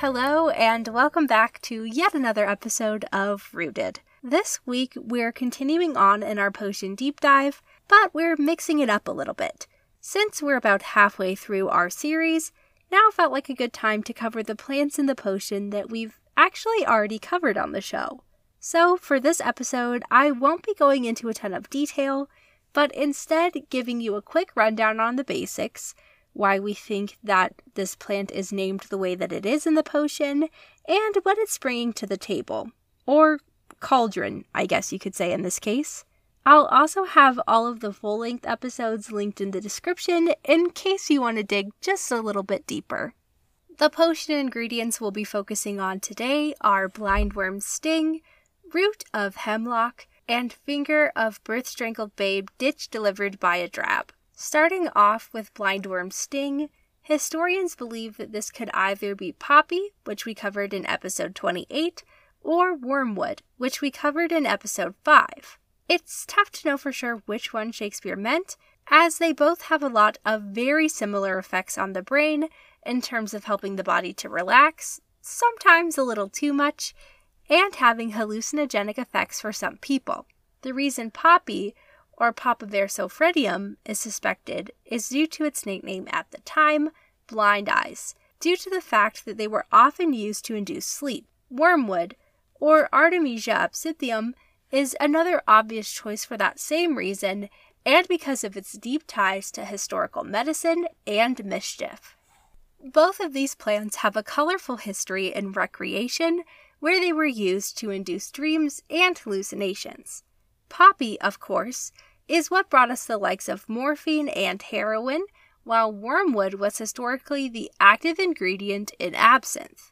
Hello, and welcome back to yet another episode of Rooted. This week, we're continuing on in our potion deep dive, but we're mixing it up a little bit. Since we're about halfway through our series, now felt like a good time to cover the plants in the potion that we've actually already covered on the show. So, for this episode, I won't be going into a ton of detail, but instead giving you a quick rundown on the basics why we think that this plant is named the way that it is in the potion, and what it's bringing to the table. Or cauldron, I guess you could say in this case. I'll also have all of the full length episodes linked in the description in case you want to dig just a little bit deeper. The potion ingredients we'll be focusing on today are blindworm sting, root of hemlock, and finger of birth strangled babe ditch delivered by a drab. Starting off with blindworm sting, historians believe that this could either be poppy, which we covered in episode 28, or wormwood, which we covered in episode 5. It's tough to know for sure which one Shakespeare meant, as they both have a lot of very similar effects on the brain in terms of helping the body to relax, sometimes a little too much, and having hallucinogenic effects for some people. The reason poppy or Papaver is suspected is due to its nickname at the time, blind eyes, due to the fact that they were often used to induce sleep. Wormwood, or Artemisia absinthium, is another obvious choice for that same reason and because of its deep ties to historical medicine and mischief. Both of these plants have a colorful history in recreation where they were used to induce dreams and hallucinations. Poppy, of course, is what brought us the likes of morphine and heroin, while wormwood was historically the active ingredient in absinthe.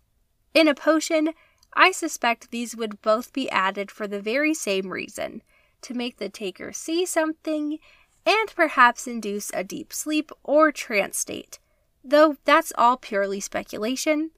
In a potion, I suspect these would both be added for the very same reason to make the taker see something and perhaps induce a deep sleep or trance state, though that's all purely speculation.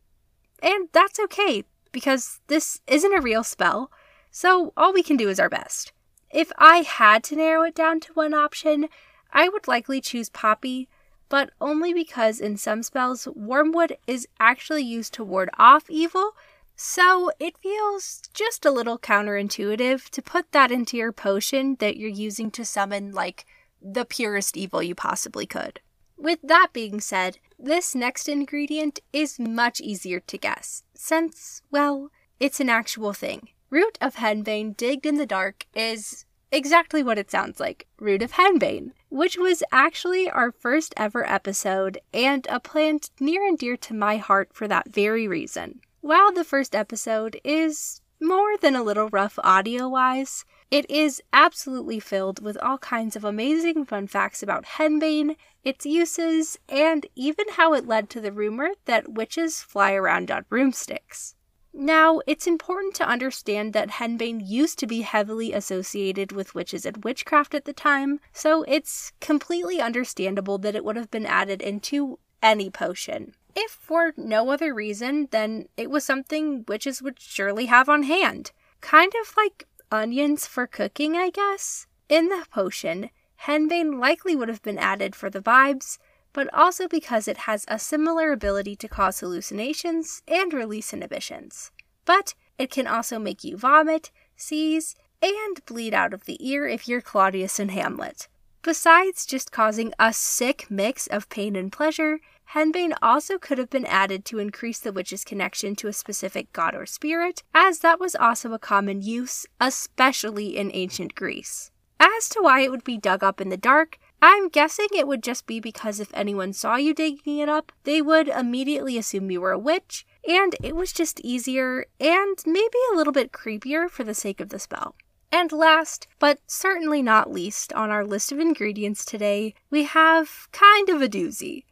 And that's okay, because this isn't a real spell, so all we can do is our best. If I had to narrow it down to one option, I would likely choose Poppy, but only because in some spells, Wormwood is actually used to ward off evil, so it feels just a little counterintuitive to put that into your potion that you're using to summon, like, the purest evil you possibly could. With that being said, this next ingredient is much easier to guess, since, well, it's an actual thing. Root of henbane digged in the dark is exactly what it sounds like root of henbane, which was actually our first ever episode and a plant near and dear to my heart for that very reason. While the first episode is more than a little rough audio wise, it is absolutely filled with all kinds of amazing fun facts about henbane, its uses, and even how it led to the rumor that witches fly around on broomsticks. Now, it's important to understand that henbane used to be heavily associated with witches and witchcraft at the time, so it's completely understandable that it would have been added into any potion. If for no other reason, then it was something witches would surely have on hand. Kind of like onions for cooking, I guess. In the potion, henbane likely would have been added for the vibes, but also because it has a similar ability to cause hallucinations and release inhibitions. But it can also make you vomit, seize, and bleed out of the ear if you're Claudius and Hamlet. Besides just causing a sick mix of pain and pleasure, henbane also could have been added to increase the witch's connection to a specific god or spirit, as that was also a common use, especially in ancient Greece. As to why it would be dug up in the dark, I'm guessing it would just be because if anyone saw you digging it up, they would immediately assume you were a witch, and it was just easier and maybe a little bit creepier for the sake of the spell. And last, but certainly not least, on our list of ingredients today, we have kind of a doozy.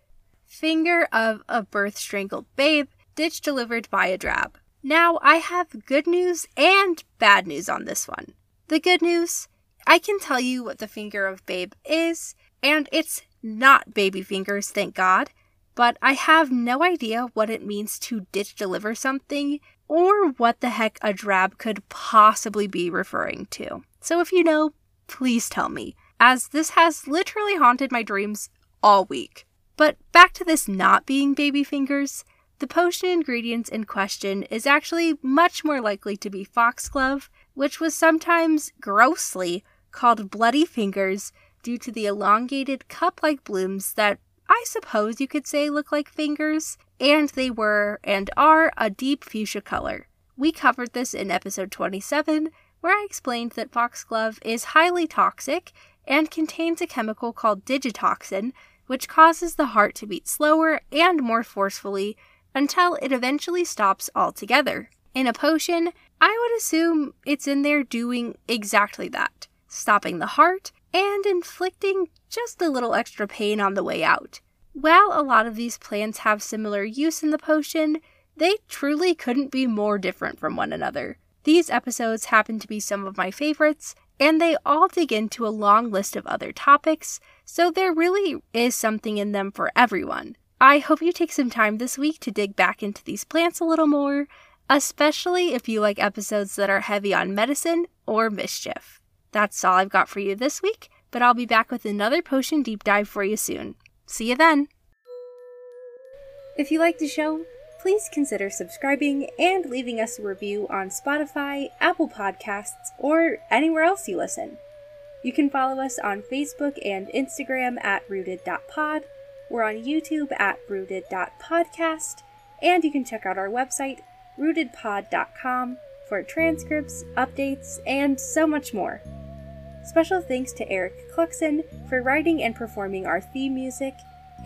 Finger of a birth strangled babe, ditch delivered by a drab. Now, I have good news and bad news on this one. The good news I can tell you what the finger of Babe is, and it's not baby fingers, thank God, but I have no idea what it means to ditch deliver something or what the heck a drab could possibly be referring to. So if you know, please tell me, as this has literally haunted my dreams all week. But back to this not being baby fingers, the potion ingredients in question is actually much more likely to be foxglove, which was sometimes grossly called bloody fingers due to the elongated cup like blooms that I suppose you could say look like fingers, and they were and are a deep fuchsia color. We covered this in episode 27, where I explained that foxglove is highly toxic and contains a chemical called digitoxin, which causes the heart to beat slower and more forcefully until it eventually stops altogether. In a potion, I would assume it's in there doing exactly that, stopping the heart and inflicting just a little extra pain on the way out. While a lot of these plants have similar use in the potion, they truly couldn't be more different from one another. These episodes happen to be some of my favorites, and they all dig into a long list of other topics, so there really is something in them for everyone. I hope you take some time this week to dig back into these plants a little more, especially if you like episodes that are heavy on medicine or mischief. That's all I've got for you this week, but I'll be back with another potion deep dive for you soon. See you then! If you like the show, please consider subscribing and leaving us a review on Spotify, Apple Podcasts, or anywhere else you listen. You can follow us on Facebook and Instagram at rooted.pod. We're on YouTube at rooted.podcast, and you can check out our website, rootedpod.com, for transcripts, updates, and so much more. Special thanks to Eric Cluxon for writing and performing our theme music,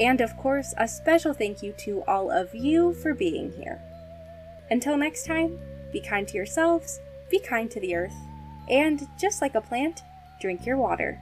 and of course, a special thank you to all of you for being here. Until next time, be kind to yourselves, be kind to the earth, and just like a plant, drink your water.